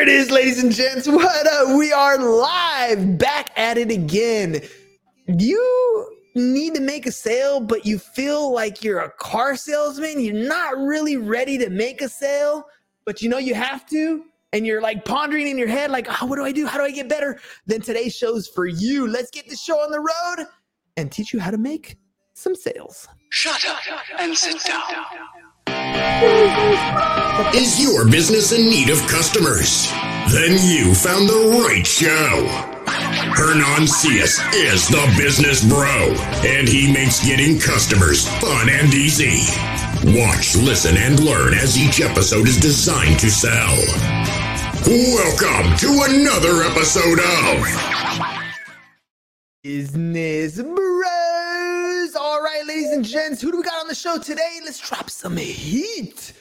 There it is, ladies and gents. What up? We are live, back at it again. You need to make a sale, but you feel like you're a car salesman. You're not really ready to make a sale, but you know you have to. And you're like pondering in your head, like, oh, what do I do? How do I get better? Then today's show's for you. Let's get the show on the road and teach you how to make some sales. Shut up and sit down. Is your business in need of customers? Then you found the right show. Hernan Cias is the business bro, and he makes getting customers fun and easy. Watch, listen, and learn as each episode is designed to sell. Welcome to another episode of Business Bros. Ladies and gents, who do we got on the show today? Let's drop some heat.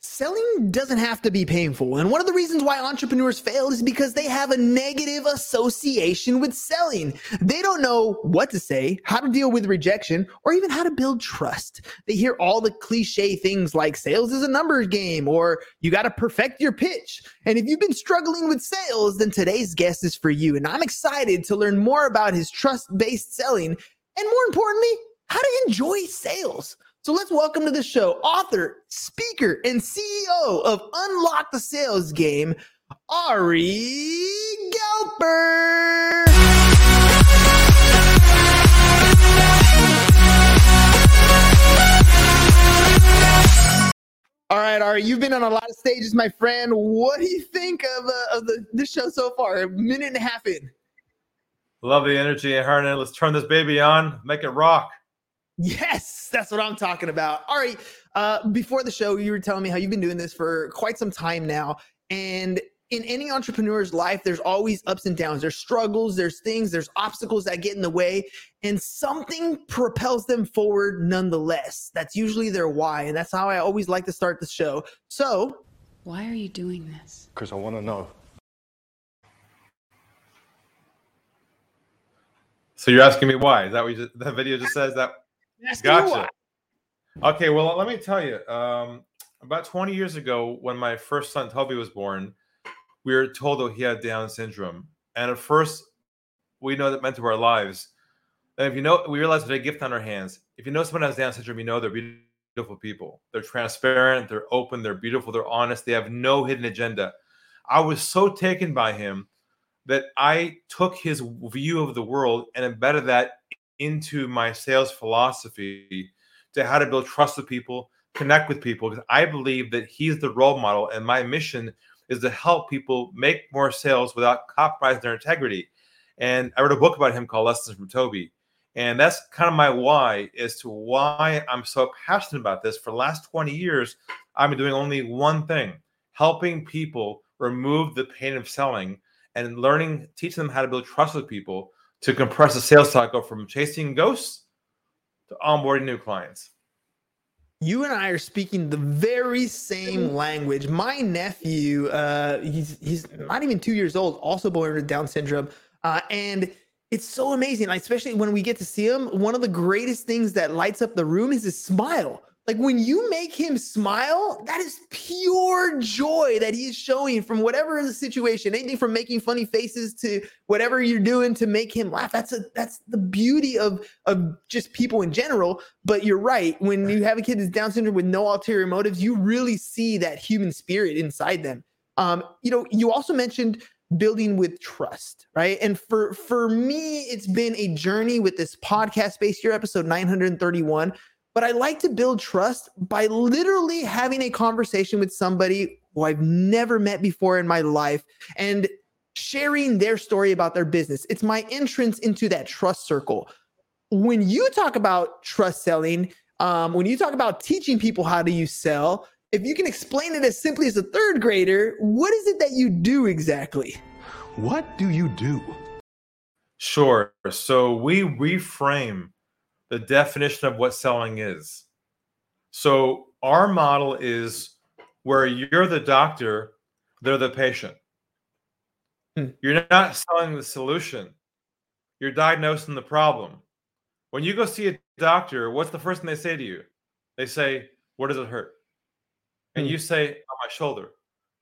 Selling doesn't have to be painful. And one of the reasons why entrepreneurs fail is because they have a negative association with selling. They don't know what to say, how to deal with rejection, or even how to build trust. They hear all the cliche things like sales is a numbers game or you got to perfect your pitch. And if you've been struggling with sales, then today's guest is for you. And I'm excited to learn more about his trust based selling and more importantly, how to enjoy sales. So let's welcome to the show author, speaker, and CEO of Unlock the Sales Game, Ari Galper. All right, Ari, you've been on a lot of stages, my friend. What do you think of, uh, of the, show so far? A minute and a half in. Love the energy, Hernan. Let's turn this baby on, make it rock. Yes, that's what I'm talking about. All right. Uh, before the show, you were telling me how you've been doing this for quite some time now. And in any entrepreneur's life, there's always ups and downs. There's struggles, there's things, there's obstacles that get in the way, and something propels them forward nonetheless. That's usually their why. And that's how I always like to start the show. So, Why are you doing this? Because I want to know. So you're asking me why? Is that what you just, that video just says that? Gotcha. Okay, well, let me tell you. Um, about 20 years ago, when my first son Toby was born, we were told that he had Down syndrome, and at first, we know that meant to our lives. And if you know, we realize with a gift on our hands. If you know someone has Down syndrome, you know they're beautiful people. They're transparent, they're open, they're beautiful, they're honest. They have no hidden agenda. I was so taken by him that I took his view of the world and embedded that into my sales philosophy to how to build trust with people, connect with people. Because I believe that he's the role model, and my mission is to help people make more sales without compromising their integrity. And I wrote a book about him called Lessons from Toby. And that's kind of my why as to why I'm so passionate about this. For the last 20 years, I've been doing only one thing helping people remove the pain of selling and learning, teaching them how to build trust with people to compress the sales cycle from chasing ghosts to onboarding new clients. you and I are speaking the very same language. My nephew, uh, he's he's not even two years old, also born with Down syndrome, uh, and it's so amazing. Like, especially when we get to see him, one of the greatest things that lights up the room is his smile. Like when you make him smile, that is pure joy that he is showing from whatever the situation, anything from making funny faces to whatever you're doing to make him laugh. That's a that's the beauty of of just people in general. But you're right. When you have a kid that's Down syndrome with no ulterior motives, you really see that human spirit inside them. Um, you know, you also mentioned building with trust, right? And for for me, it's been a journey with this podcast space here, episode 931. But I like to build trust by literally having a conversation with somebody who I've never met before in my life and sharing their story about their business. It's my entrance into that trust circle. When you talk about trust selling, um, when you talk about teaching people how do you sell, if you can explain it as simply as a third grader, what is it that you do exactly? What do you do? Sure. So we reframe the definition of what selling is. So our model is where you're the doctor, they're the patient. Hmm. You're not selling the solution, you're diagnosing the problem. When you go see a doctor, what's the first thing they say to you? They say, Where does it hurt? And Hmm. you say, On my shoulder.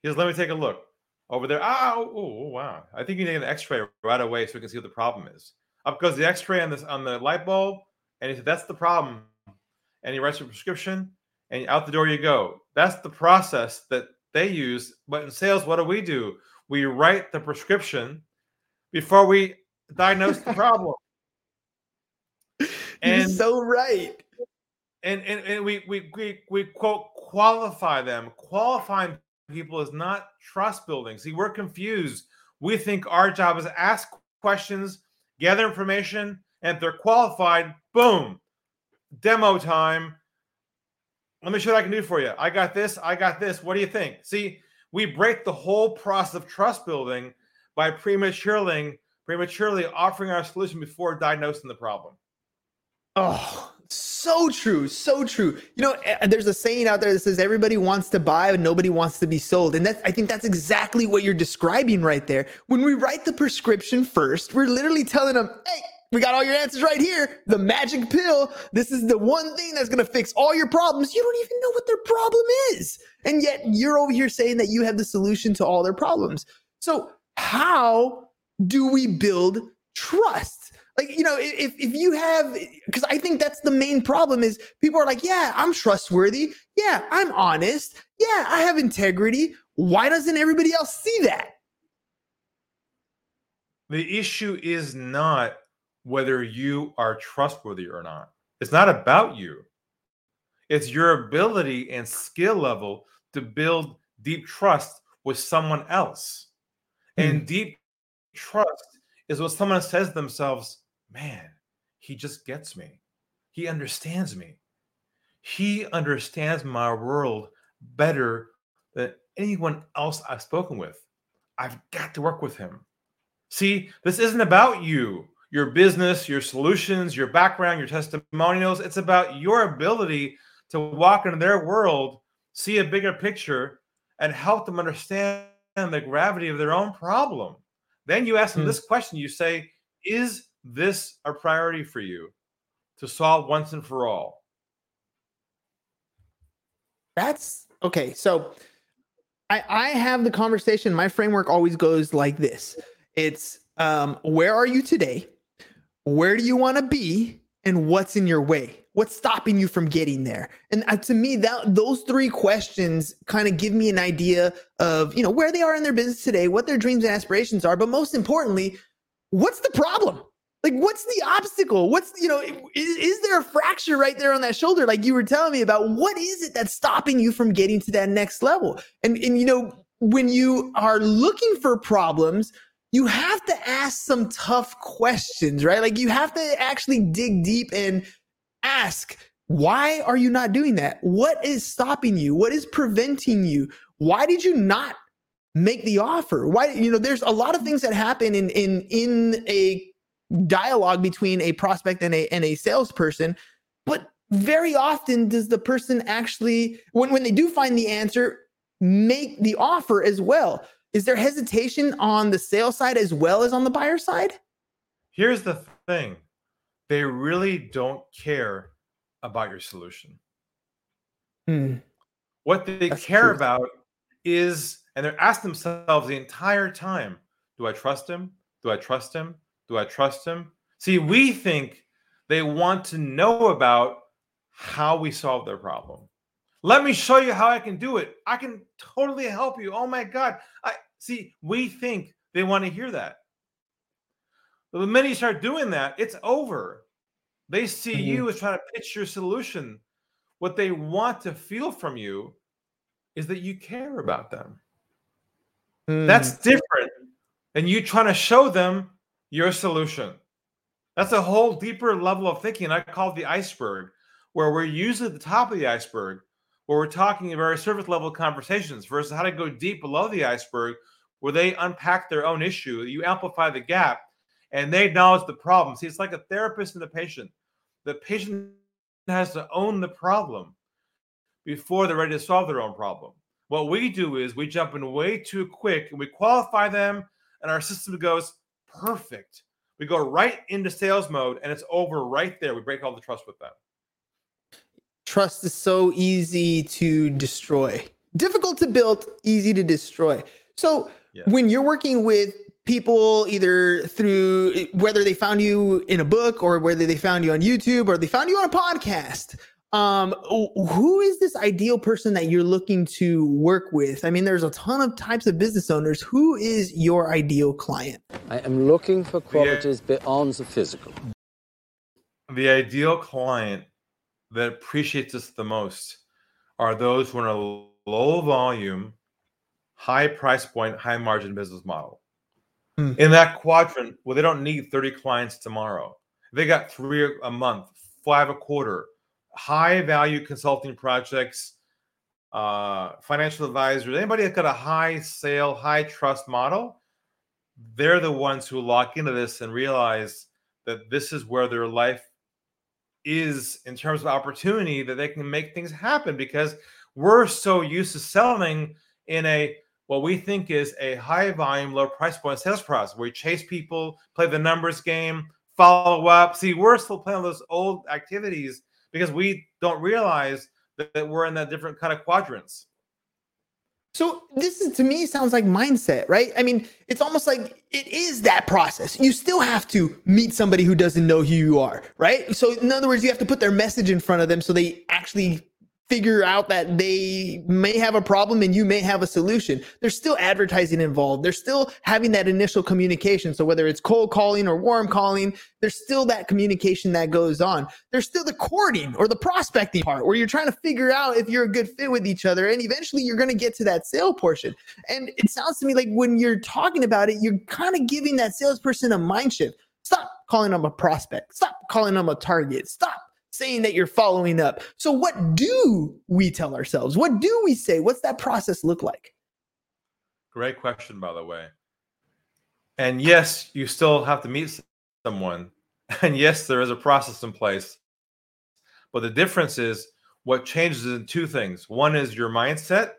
He says, Let me take a look. over there. Ah, oh, oh, wow. I think you need an X-ray right away so we can see what the problem is. Up goes the X-ray on this on the light bulb, and he said that's the problem. And he writes a prescription, and out the door you go. That's the process that they use. But in sales, what do we do? We write the prescription before we diagnose the problem. You're and so right. and and, and we, we we we quote qualify them. Qualifying people is not trust building. See, we're confused. We think our job is ask questions, gather information, and if they're qualified, boom, demo time. Let me show what I can do for you. I got this. I got this. What do you think? See, we break the whole process of trust building by prematurely prematurely offering our solution before diagnosing the problem. Oh, so true, so true. You know, there's a saying out there that says everybody wants to buy, but nobody wants to be sold, and that's I think that's exactly what you're describing right there. When we write the prescription first, we're literally telling them, "Hey, we got all your answers right here. The magic pill. This is the one thing that's going to fix all your problems. You don't even know what their problem is, and yet you're over here saying that you have the solution to all their problems. So how do we build trust? like you know if if you have because i think that's the main problem is people are like yeah i'm trustworthy yeah i'm honest yeah i have integrity why doesn't everybody else see that The issue is not whether you are trustworthy or not. It's not about you. It's your ability and skill level to build deep trust with someone else. And hmm. deep trust is when someone says to themselves, Man, he just gets me. He understands me. He understands my world better than anyone else I've spoken with. I've got to work with him. See, this isn't about you, your business, your solutions, your background, your testimonials. It's about your ability to walk into their world, see a bigger picture, and help them understand the gravity of their own problem. Then you ask them Hmm. this question you say, Is this a priority for you to solve once and for all? That's okay. So I, I have the conversation. My framework always goes like this it's um, where are you today? Where do you want to be? And what's in your way? What's stopping you from getting there? And uh, to me, that those three questions kind of give me an idea of you know where they are in their business today, what their dreams and aspirations are, but most importantly, what's the problem? Like, what's the obstacle? What's you know, is, is there a fracture right there on that shoulder, like you were telling me about? What is it that's stopping you from getting to that next level? And and you know, when you are looking for problems, you have to ask some tough questions, right? Like you have to actually dig deep and ask, why are you not doing that? What is stopping you? What is preventing you? Why did you not make the offer? Why you know, there's a lot of things that happen in in in a dialogue between a prospect and a and a salesperson, but very often does the person actually when when they do find the answer make the offer as well? Is there hesitation on the sale side as well as on the buyer side? Here's the thing they really don't care about your solution. Hmm. What they That's care true. about is, and they're asking themselves the entire time do I trust him? Do I trust him? Do I trust him? See, we think they want to know about how we solve their problem. Let me show you how I can do it. I can totally help you. Oh my God. I see, we think they want to hear that. But the minute you start doing that, it's over. They see Mhm. you as trying to pitch your solution. What they want to feel from you is that you care about them. Hmm. That's different than you trying to show them your solution. That's a whole deeper level of thinking. I call it the iceberg, where we're usually at the top of the iceberg, where we're talking very surface level conversations versus how to go deep below the iceberg, where they unpack their own issue. You amplify the gap and they acknowledge the problem. See, it's like a therapist and a patient. The patient has to own the problem before they're ready to solve their own problem. What we do is we jump in way too quick and we qualify them, and our system goes perfect. We go right into sales mode and it's over right there. We break all the trust with them. trust is so easy to destroy difficult to build easy to destroy so Yeah. when you're working with people either through whether they found you in a book or whether they found you on YouTube or they found you on a podcast um who is this ideal person that you're looking to work with i mean there's a ton of types of business owners who is your ideal client I am looking for qualities beyond the physical. the ideal client that appreciates us the most are those who are in a low volume, high price point, high margin business model. Hmm. In that quadrant, well, they don't need 30 clients tomorrow. They got three a month, five a quarter, high value consulting projects, uh, financial advisors, anybody that's got a high sale, high trust model, they're the ones who lock into this and realize that this is where their life is in terms of opportunity that they can make things happen because we're so used to selling in a what we think is a high volume, low price point sales process where we chase people, play the numbers game, follow up. See, we're still playing those old activities because we don't realize that we're in that different kind of quadrants. So this is to me sounds like mindset, right? I mean, it's almost like it is that process. You still have to meet somebody who doesn't know who you are, right? So in other words, you have to put their message in front of them so they actually figure out that they may have a problem and you may have a solution. There's still advertising involved. There's still having that initial communication. So whether it's cold calling or warm calling, there's still that communication that goes on. There's still the courting or the prospecting part where you're trying to figure out if you're a good fit with each other. And eventually you're going to get to that sale portion. And it sounds to me like when you're talking about it, you're kind of giving that salesperson a mind shift. Stop calling them a prospect. Stop calling them a target. Stop saying that you're following up. So, what do we tell ourselves? What do we say? What's that process look like? Great question, by the way. And yes, you still have to meet someone. And yes, there is a process in place. But the difference is what changes in two things. One is your mindset,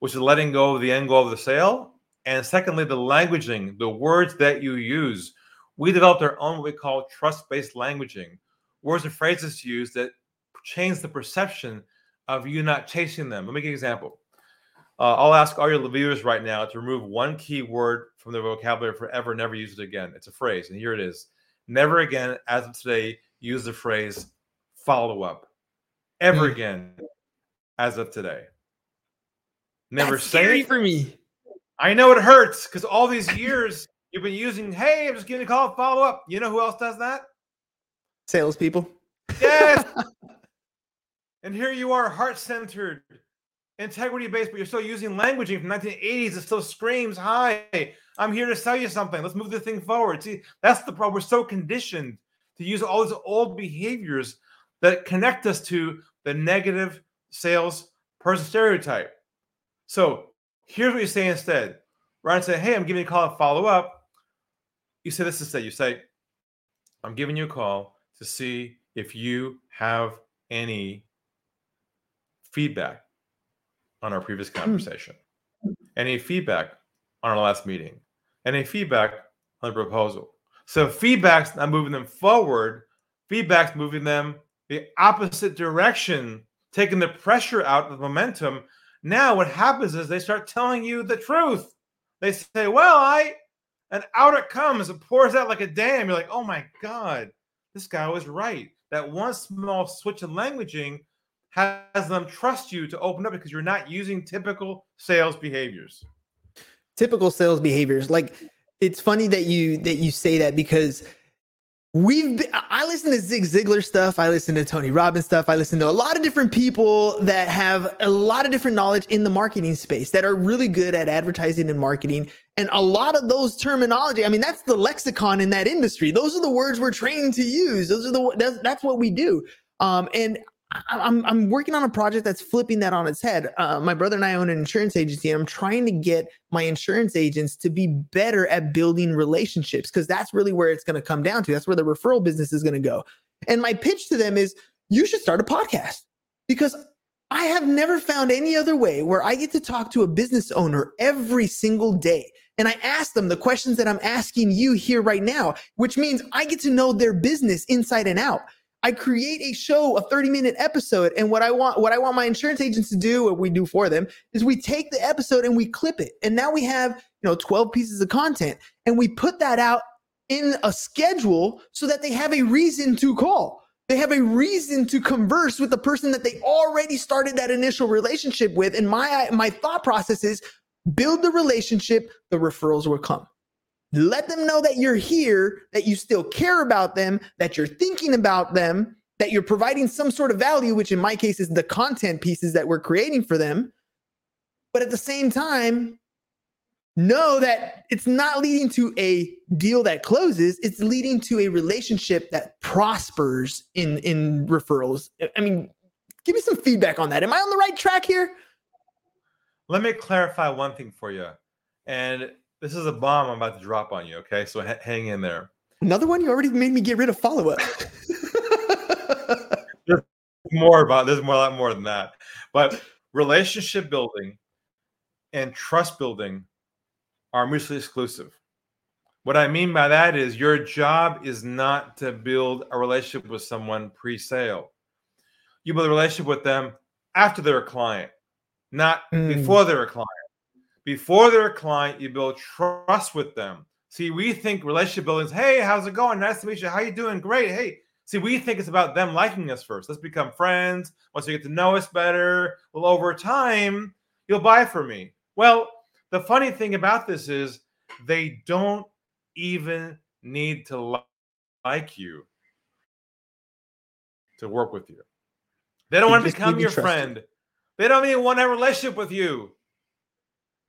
which is letting go of the end goal of the sale. And secondly, the languaging, the words that you use. We developed our own what we call trust based languaging, words and phrases used that change the perception of you not chasing them. Let me give you an example. Uh, I'll ask all your viewers right now to remove one key word from their vocabulary forever, never use it again. It's a phrase, and here it is. Never again, as of today, use the phrase follow up. Ever Mm. again, as of today. Never That's say scary it. for me. I know it hurts because all these years you've been using, hey, I'm just giving a call, follow up. You know who else does that? Salespeople. Yes. and here you are, heart centered, integrity based, but you're still using languaging from 1980s. It still screams, "Hi, I'm here to sell you something. Let's move the thing forward." See, that's the problem. We're so conditioned to use all these old behaviors that connect us to the negative sales person stereotype. So here's what you say instead. Than say, "Hey, I'm giving you a call to follow up," you say this instead. You say, "I'm giving you a call to see if you have any feedback on our previous hmm. conversation, any feedback on our last meeting, any feedback on the proposal. So feedback's not moving them forward, feedback's moving them the opposite direction, taking the pressure out of the momentum. Now what happens is they start telling you the truth. They say, Well, I and out it comes, it pours out like a dam. You're like, oh my God, this guy was right. That one small switch in languaging has them trust you to open up because you're not using typical sales behaviors. typical sales behaviors like it's funny that you that you say that because we've been, i listen to zig ziglar stuff. I listen to tony robbins stuff. I listen to a lot of different people that have a lot of different knowledge in the marketing space that are really good at advertising and marketing. And a lot of those terminology i mean that's the lexicon in that industry. Those are the words we're trained to use. Those are the that's, that's what we do. Um, and I'm I'm working on a project that's flipping that on its head. Uh, my brother and I own an insurance agency, and I'm trying to get my insurance agents to be better at building relationships because that's really where it's going to come down to. That's where the referral business is going to go. And my pitch to them is, you should start a podcast because I have never found any other way where I get to talk to a business owner every single day. And I ask them the questions that I'm asking you here right now, which means I get to know their business inside and out. I create a show, a 30 minute episode. And what I want, what I want my insurance agents to do, what we do for them is we take the episode and we clip it. And now we have, you know, 12 pieces of content and we put that out in a schedule so that they have a reason to call. They have a reason to converse with the person that they already started that initial relationship with. And my my thought process is build the relationship, the referrals will come. Let them know that you're here, that you still care about them, that you're thinking about them, that you're providing some sort of value, which in my case is the content pieces that we're creating for them. But at the same time, know that it's not leading to a deal that closes it's leading to a relationship that prospers in in referrals. I mean give me some feedback on that. Am i on the right track here? Let me clarify one thing for you. And this is a bomb i'm about to drop on you okay so h- hang in there another one you already made me get rid of follow-up there's more about there's more a lot more than that but relationship building and trust building are mutually exclusive. What I mean by that is your job is not to build a relationship with someone pre sale. You build a relationship with them after they're a client, not mm. before they're a client. Before they're a client, you build trust with them. See, we think relationship building is, hey, how's it going? Nice to meet you. How you doing? Great. Hey, see, we think it's about them liking us first. Let's become friends. Once you get to know us better, well, over time, you'll buy from me. Well, the funny thing about this is they don't even need to like you to work with you. They don't want to become your friend. They don't even want to have a relationship with you.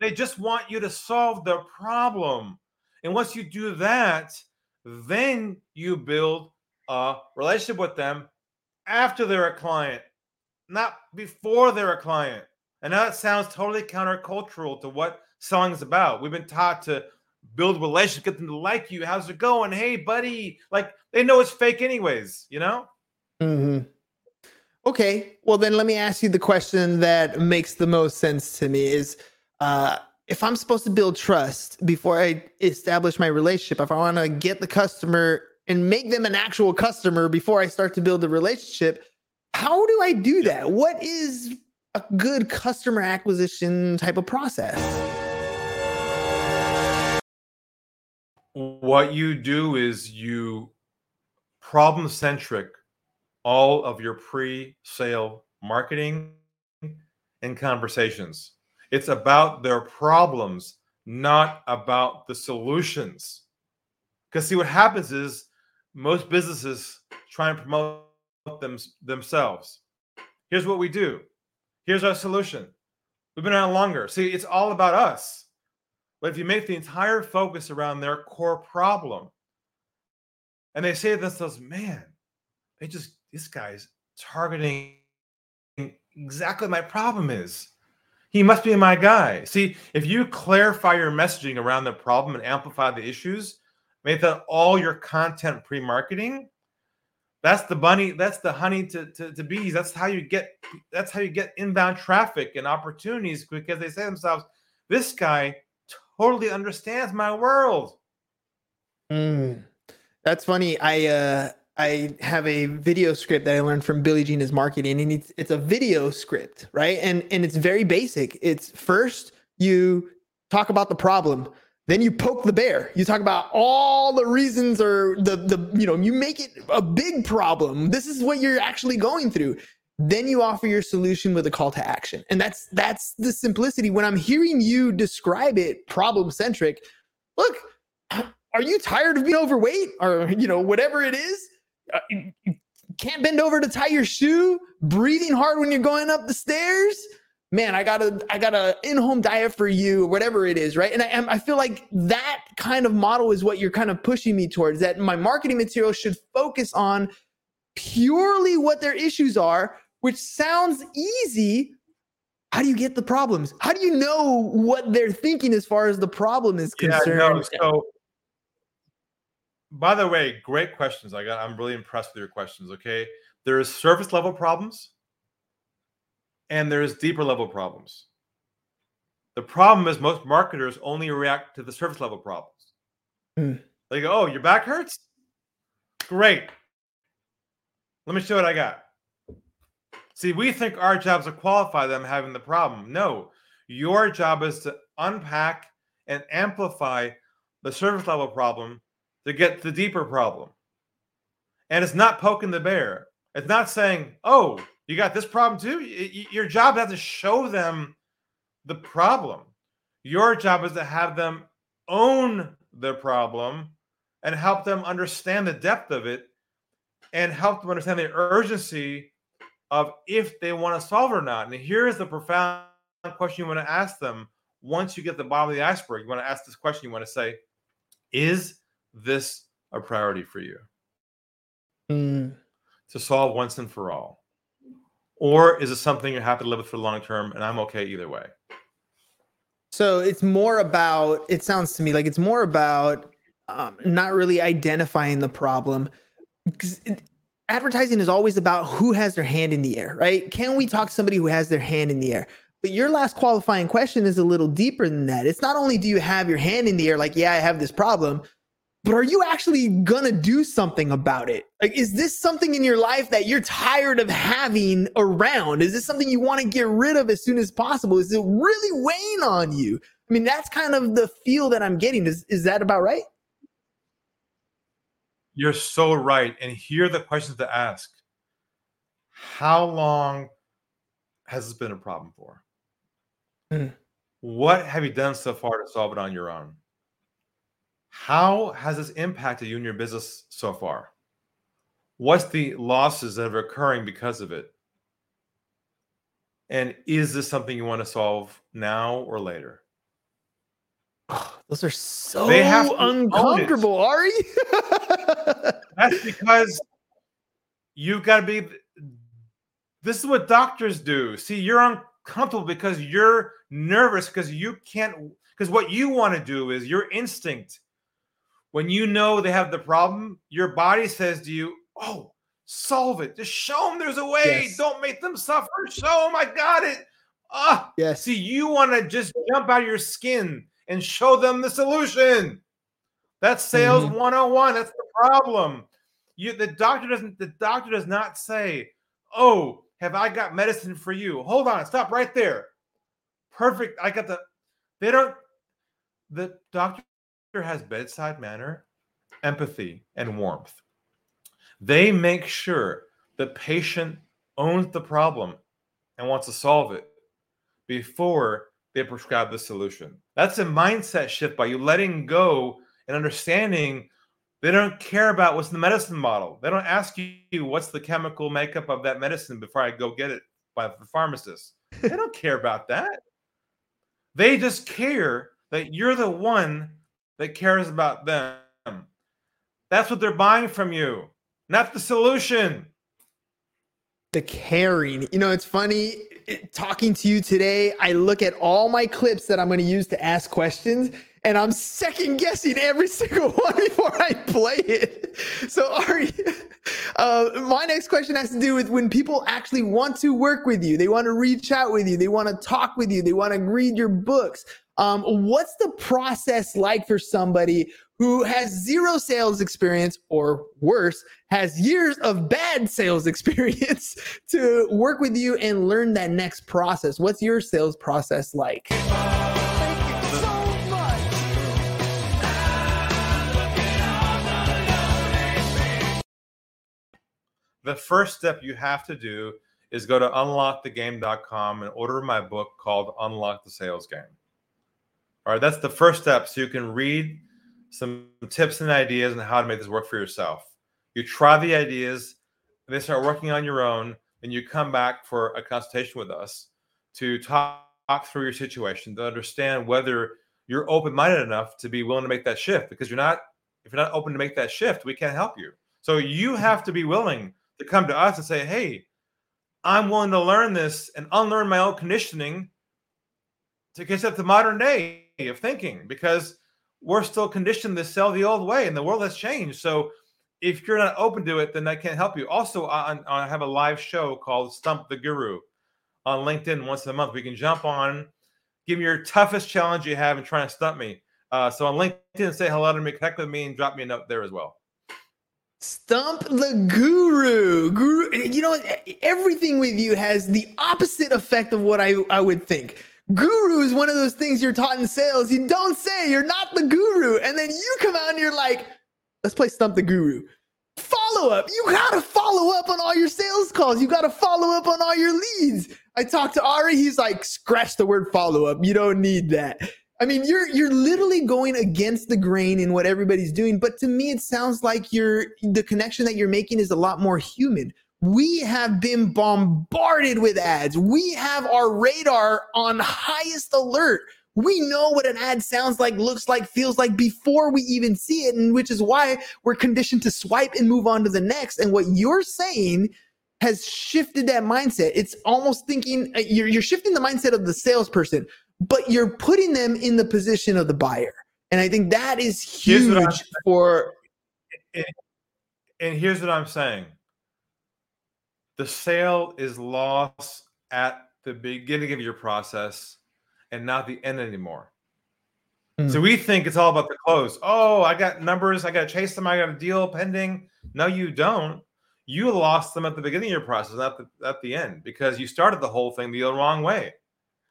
They just want you to solve their problem. And once you do that, then you build a relationship with them after they're a client, not before they're a client. And that sounds totally countercultural to what song's about. We've been taught to build relationships, get them to like you. How's it going? Hey, buddy. Like they know it's fake, anyways, you know? Mm-hmm. Okay. Well, then let me ask you the question that makes the most sense to me is uh, if I'm supposed to build trust before I establish my relationship, if I want to get the customer and make them an actual customer before I start to build the relationship, how do I do that? What is a good customer acquisition type of process? what you do is you problem centric all of your pre sale marketing and conversations. It's about their problems, not about the solutions. Because, see, what happens is most businesses try and promote them, themselves. Here's what we do. Here's our solution. We've been around longer. See, it's all about us. But if you make the entire focus around their core problem, and they say to themselves, man, they just, this guy's targeting exactly my problem is. He must be my guy. See, if you clarify your messaging around the problem and amplify the issues, make that all your content pre-marketing, that's the bunny, that's the honey to, to, to bees. That's how you get that's how you get inbound traffic and opportunities because they say themselves, this guy totally understands my world. Mm, that's funny. I uh, I have a video script that I learned from Billy Gene is marketing, and it's it's a video script, right? And and it's very basic. It's first you talk about the problem, then you poke the bear. You talk about all the reasons or the the you know you make it a big problem. This is what you're actually going through then you offer your solution with a call to action and that's that's the simplicity when i'm hearing you describe it problem centric look are you tired of being overweight or you know whatever it is uh, can't bend over to tie your shoe breathing hard when you're going up the stairs man i got a i got a in-home diet for you whatever it is right and I, I feel like that kind of model is what you're kind of pushing me towards that my marketing material should focus on purely what their issues are which sounds easy. How do you get the problems? How do you know what they're thinking as far as the problem is concerned? Yeah, no, so by the way, great questions. I got I'm really impressed with your questions. Okay. There's surface level problems and there's deeper level problems. The problem is most marketers only react to the surface level problems. Mm. They go, Oh, your back hurts? Great. Let me show what I got. See, we think our job is to qualify them having the problem. No, your job is to unpack and amplify the surface level problem to get the deeper problem. And it's not poking the bear. It's not saying, oh, you got this problem too. Your job is to show them the problem. Your job is to have them own the problem and help them understand the depth of it and help them understand the urgency of if they want to solve it or not. And here's the profound question you want to ask them once you get the bottom of the iceberg. You want to ask this question. You want to say, is this a priority for you? Mm. To solve once and for all? Or is it something you're happy to live with for the long term and I'm okay either way? So it's more about, it sounds to me like it's more about um, not really identifying the problem. Because advertising is always about who has their hand in the air, right? Can we talk to somebody who has their hand in the air? But your last qualifying question is a little deeper than that. It's not only do you have your hand in the air, like, yeah, I have this problem, but are you actually gonna do something about it? Like, is this something in your life that you're tired of having around? Is this something you want to get rid of as soon as possible? Is it really weighing on you? I mean, that's kind of the feel that I'm getting. Is is that about right? You're so right. And here are the questions to ask. How long has this been a problem for? Mm. What have you done so far to solve it on your own? How has this impacted you and your business so far? What's the losses that are occurring because of it? And is this something you want to solve now or later? Those are so They have to own it. uncomfortable, Ari. That's because you've got to be. This is what doctors do. See, you're uncomfortable because you're nervous because you can't. Because what you want to do is your instinct. When you know they have the problem, your body says to you, "Oh, solve it. Just show them there's a way. Yes. Don't make them suffer. Show them I got it." Ah, yes. See, you want to just jump out of your skin and show them the solution. That's sales Mhm. 101. That's the problem. You the doctor doesn't the doctor does not say, "Oh, have I got medicine for you?" Hold on, stop right there. Perfect. I got the they don't the doctor has bedside manner, empathy, and warmth. They make sure the patient owns the problem and wants to solve it before they prescribe the solution. That's a mindset shift by you letting go and understanding they don't care about what's in the medicine model. They don't ask you what's the chemical makeup of that medicine before I go get it by the pharmacist. They don't care about that. They just care that you're the one that cares about them. That's what they're buying from you, not the solution. the caring. You know, it's funny talking to you today. I look at all my clips that I'm going to use to ask questions, and I'm second guessing every single one before I play it. So, Ari, uh, my next question has to do with when people actually want to work with you, they want to reach out with you, they want to talk with you, they want to read your books. Um, what's the process like for somebody who has zero sales experience or worse, has years of bad sales experience to work with you and learn that next process? What's your sales process like? The first step you have to do is go to unlockthegame.com and order my book called Unlock the Sales Game. All right, that's the first step. So you can read some tips and ideas on how to make this work for yourself. You try the ideas, they start working on your own, and you come back for a consultation with us to talk, talk through your situation to understand whether you're open-minded enough to be willing to make that shift. Because you're not, if you're not open to make that shift, we can't help you. So you have to be willing to come to us and say, hey, I'm willing to learn this and unlearn my old conditioning to catch up to modern day of thinking because we're still conditioned to sell the old way and the world has changed. So if you're not open to it, then I can't help you. Also, I, I have a live show called Stump the Guru on LinkedIn once a month. We can jump on, give me your toughest challenge you have and try and stump me. Uh, so on LinkedIn, say hello to me, connect with me, and drop me a note there as well. Stump the guru. Guru, you know, everything with you has the opposite effect of what I, I would think. Guru is one of those things you're taught in sales. You don't say you're not the guru. And then you come out and you're like, let's play Stump the Guru. Follow up. You got to follow up on all your sales calls. You got to follow up on all your leads. I talked to Ari. He's like, scratch the word follow up. You don't need that. I mean, you're you're literally going against the grain in what everybody's doing. But to me, it sounds like you're the connection that you're making is a lot more human. We have been bombarded with ads. We have our radar on highest alert. We know what an ad sounds like, looks like, feels like before we even see it, and which is why we're conditioned to swipe and move on to the next. And what you're saying has shifted that mindset. It's almost thinking uh, you're, you're shifting the mindset of the salesperson but you're putting them in the position of the buyer. And I think that is huge for. And, and here's what I'm saying the sale is lost at the beginning of your process and not the end anymore. Mm. So we think it's all about the close. Oh, I got numbers. I got to chase them. I got a deal pending. No, you don't. You lost them at the beginning of your process, not the, at the end, because you started the whole thing the wrong way.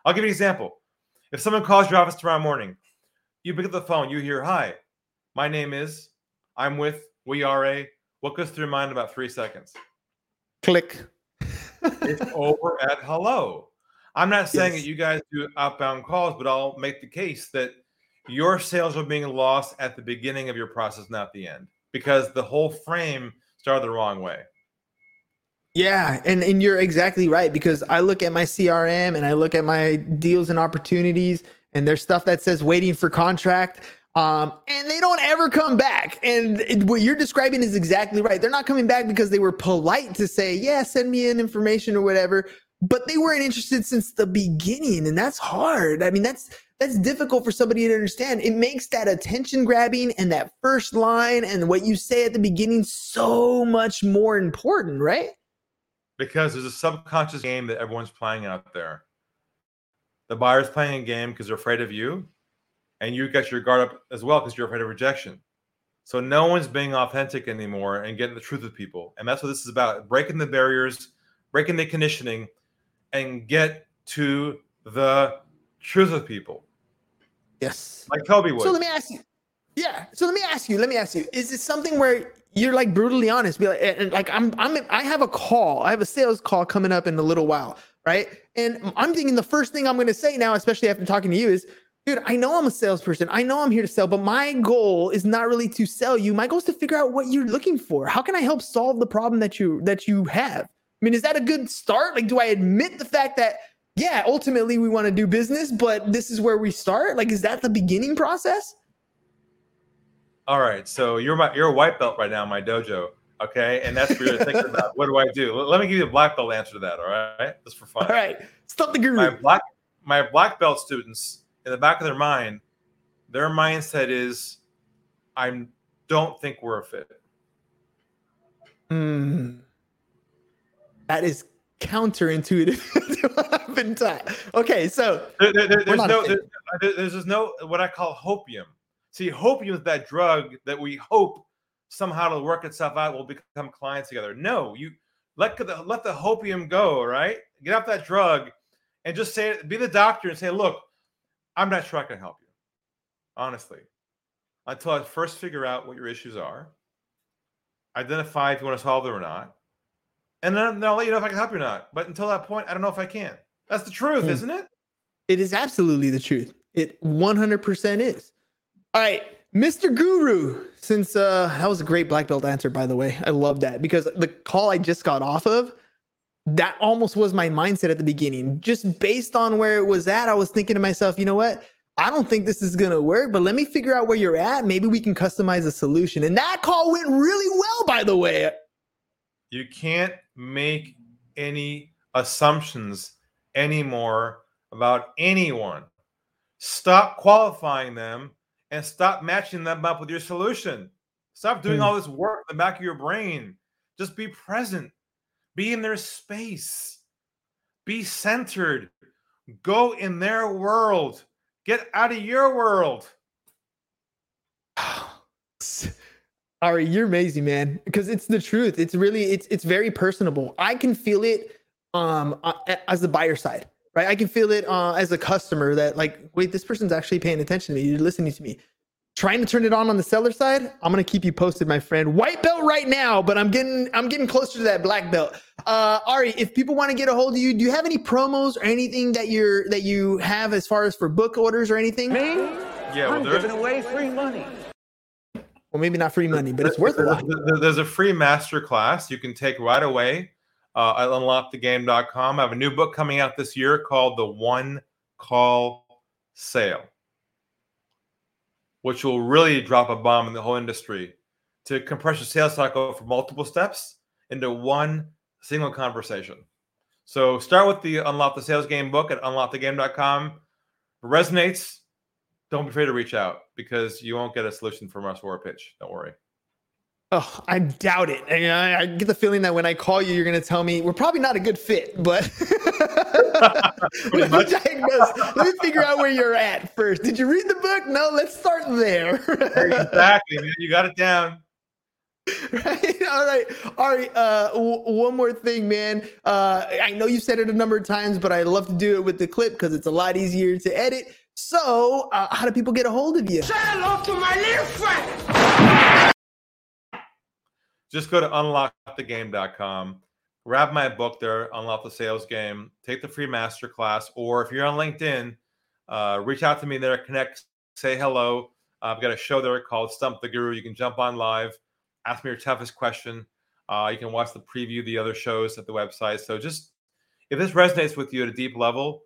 I'll give you an example. If someone calls your office tomorrow morning, you pick up the phone, you hear, Hi, my name is, I'm with, we are a, what goes through your mind about three seconds? Click. it's over at hello. I'm not saying yes. that you guys do outbound calls, but I'll make the case that your sales are being lost at the beginning of your process, not the end, because the whole frame started the wrong way. Yeah, and and you're exactly right because I look at my CRM and I look at my deals and opportunities and there's stuff that says waiting for contract um, and they don't ever come back. And it, what you're describing is exactly right. They're not coming back because they were polite to say, "Yeah, send me an information or whatever," but they weren't interested since the beginning, and that's hard. I mean, that's that's difficult for somebody to understand. It makes that attention grabbing and that first line and what you say at the beginning so much more important, right? because there's a subconscious game that everyone's playing out there. The buyer's playing a game because they're afraid of you, and you got your guard up as well because you're afraid of rejection. So no one's being authentic anymore and getting the truth of people. And that's what this is about breaking the barriers, breaking the conditioning, and get to the truth of people. Yes. Like Kobe would. So let me ask you. Yeah. So let me ask you, let me ask you, is it something where you're like brutally honest. Be like, and like I'm, I'm, I have a call. I have a sales call coming up in a little while, right? And I'm thinking the first thing I'm going to say now, especially after talking to you, is, dude, I know I'm a salesperson. I know I'm here to sell, but my goal is not really to sell you. My goal is to figure out what you're looking for. How can I help solve the problem that you that you have? I mean, is that a good start? Like, do I admit the fact that yeah, ultimately we want to do business, but this is where we start? Like, is that the beginning process? all right, so you're my you're a white belt right now in my dojo. Okay, and that's what you're thinking about. What do I do? Let me give you a black belt answer to that. All right, just for fun. All right, stop the guru. My black my black belt students in the back of their mind, their mindset is, I don't think we're a fit. Hmm. That is counterintuitive to what I've been taught. Okay, so there, there, there's no there, there's, there's no what I call hopium. See, hopium is that drug that we hope somehow to work itself out. We'll become clients together. No, you let the let the hopium go. Right, get off that drug, and just say, be the doctor and say, look, I'm not sure I can help you, honestly, until I first figure out what your issues are, identify if you want to solve them or not, and then, then I'll let you know if I can help you or not. But until that point, I don't know if I can. That's the truth, mm. isn't it? It is absolutely the truth. It 100% is. All right, Mr. Guru. Since uh, that was a great black belt answer, by the way. I love that because the call I just got off of, that almost was my mindset at the beginning. Just based on where it was at, I was thinking to myself, you know what? I don't think this is going to work, but let me figure out where you're at. Maybe we can customize a solution. And that call went really well, by the way. You can't make any assumptions anymore about anyone. Stop qualifying them and stop matching them up with your solution. Stop doing hmm. all this work in the back of your brain. Just be present, be in their space, be centered, go in their world, get out of your world. Ari, you're amazing, man. Because it's the truth. It's really it's it's very personable. I can feel it um as the buyer side, right? I can feel it uh, as a customer that like, wait, this person's actually paying attention to me. You're listening to me. Trying to turn it on on the seller side. I'm gonna keep you posted, my friend. White belt right now, but I'm getting I'm getting closer to that black belt. Uh, Ari, if people want to get a hold of you, do you have any promos or anything that you're that you have as far as for book orders or anything? Me? Yeah, well, I'm giving away free money. Well, maybe not free money, but it's worth a lot. there's- there's a free master class you can take right away uh, at unlockthegame.com. I have a new book coming out this year called The One Call Sale, which will really drop a bomb in the whole industry to compress your sales cycle from multiple steps into one single conversation. So start with the Unlock the Sales Game book at unlockthegame.com. If it resonates, don't be afraid to reach out because you won't get a solution from us or a pitch. Don't worry. Oh, I doubt it. I, I- I get the feeling that when I call you, you're going to tell me we're probably not a good fit, but let me diagnose. Let me figure out where you're at first. Did you read the book? No, let's start there. exactly, man. You got it down. right? All right. All right. Uh, w- one more thing, man. Uh, I know you said it a number of times, but I love to do it with the clip because it's a lot easier to edit. So, uh, how do people get a hold of you? Just go to unlockthegame.com, grab my book there, Unlock the Sales Game, take the free masterclass, or if you're on LinkedIn, uh, reach out to me there, connect, say hello. I've got a show there called Stump the Guru. You can jump on live, ask me your toughest question. Uh, you can watch the preview the other shows at the website. So just if this resonates with you at a deep level,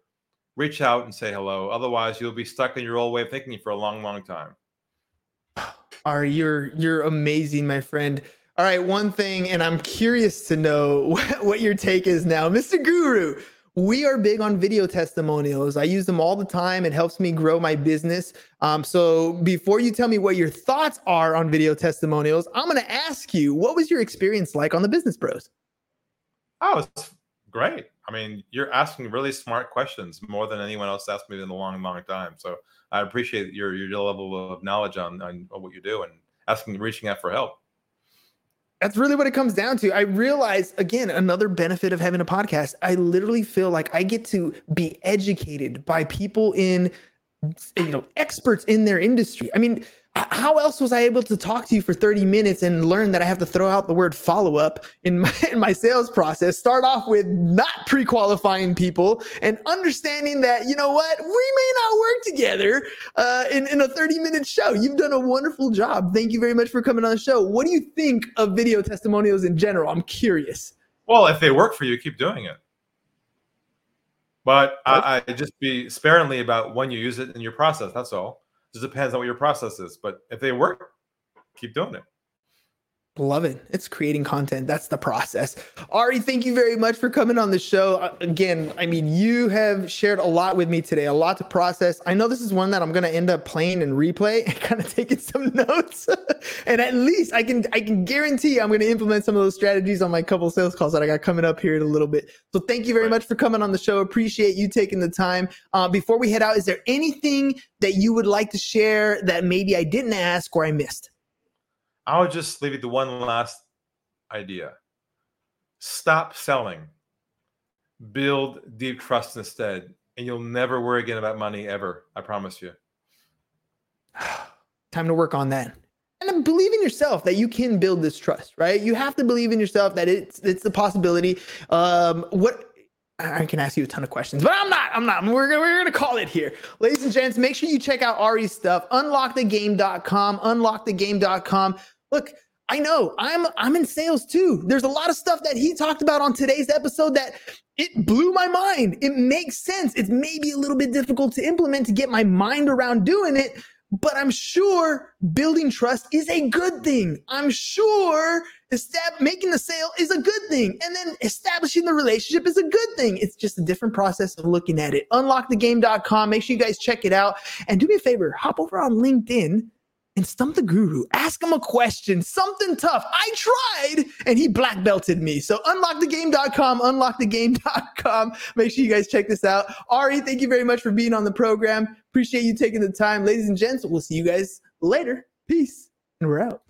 reach out and say hello. Otherwise, you'll be stuck in your old way of thinking for a long, long time. Are you're you're amazing, my friend. All right, one thing, and I'm curious to know what, your take is now, Mr. Guru. We are big on video testimonials. I use them all the time. It helps me grow my business. Um, so before you tell me what your thoughts are on video testimonials, I'm going to ask you, what was your experience like on the Business Bros? Oh, it's great. I mean, you're asking really smart questions more than anyone else asked me in a long, long time. So I appreciate your your level of knowledge on, on what you do and asking, reaching out for help. That's really what it comes down to. I realize again another benefit of having a podcast. I literally feel like I get to be educated by people in you know experts in their industry. I mean, how else was I able to talk to you for 30 minutes and learn that I have to throw out the word follow up in my in my sales process? Start off with not pre-qualifying people and understanding that you know what we may not work together uh, in in a 30 minute show. You've done a wonderful job. Thank you very much for coming on the show. What do you think of video testimonials in general? I'm curious. Well, if they work for you, keep doing it. But I, I just be sparingly about when you use it in your process. That's all. Just depends on what your process is. But if they work, keep doing it. Love it. It's creating content. That's the process. Ari, thank you very much for coming on the show. Uh, Again, I mean, you have shared a lot with me today, a lot to process. I know this is one that I'm going to end up playing and replay and kind of taking some notes. and at least I can I can guarantee I'm going to implement some of those strategies on my couple sales calls that I got coming up here in a little bit. So thank you very much for coming on the show. Appreciate you taking the time. Uh, before we head out, is there anything that you would like to share that maybe I didn't ask or I missed? I would just leave you the one last idea. Stop selling. Build deep trust instead, and you'll never worry again about money ever. I promise you. time to work on that and believe in yourself that you can build this trust right you have to believe in yourself that it's it's a possibility um what I can ask you a ton of questions, but I'm not. I'm not. We're, we're going to call it here. Ladies and gents, make sure you check out Ari's stuff. Unlockthegame.com. Unlockthegame.com. Look, I know I'm I'm in sales too. There's a lot of stuff that he talked about on today's episode that it blew my mind. It makes sense. It's maybe a little bit difficult to implement to get my mind around doing it, but I'm sure building trust is a good thing. I'm sure estab- making the sale is a good thing. And then establishing the relationship is a good thing. It's just a different process of looking at it. Unlockthegame.com. Make sure you guys check it out. And do me a favor, hop over on LinkedIn and stump the guru. Ask him a question, something tough. I tried and he black belted me. So unlockthegame.com, unlockthegame.com. Make sure you guys check this out. Ari, thank you very much for being on the program. Appreciate you taking the time. Ladies and gents, we'll see you guys later. Peace. And we're out.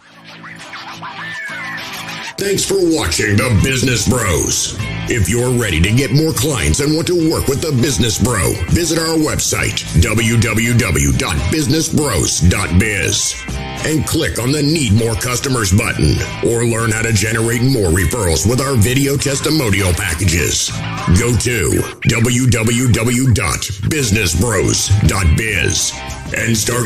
Thanks for watching The Business Bros. If you're ready to get more clients and want to work with The Business Bro, visit our website, www.businessbros.biz, and click on the Need More Customers button, or learn how to generate more referrals with our video testimonial packages. Go to www.businessbros.biz and start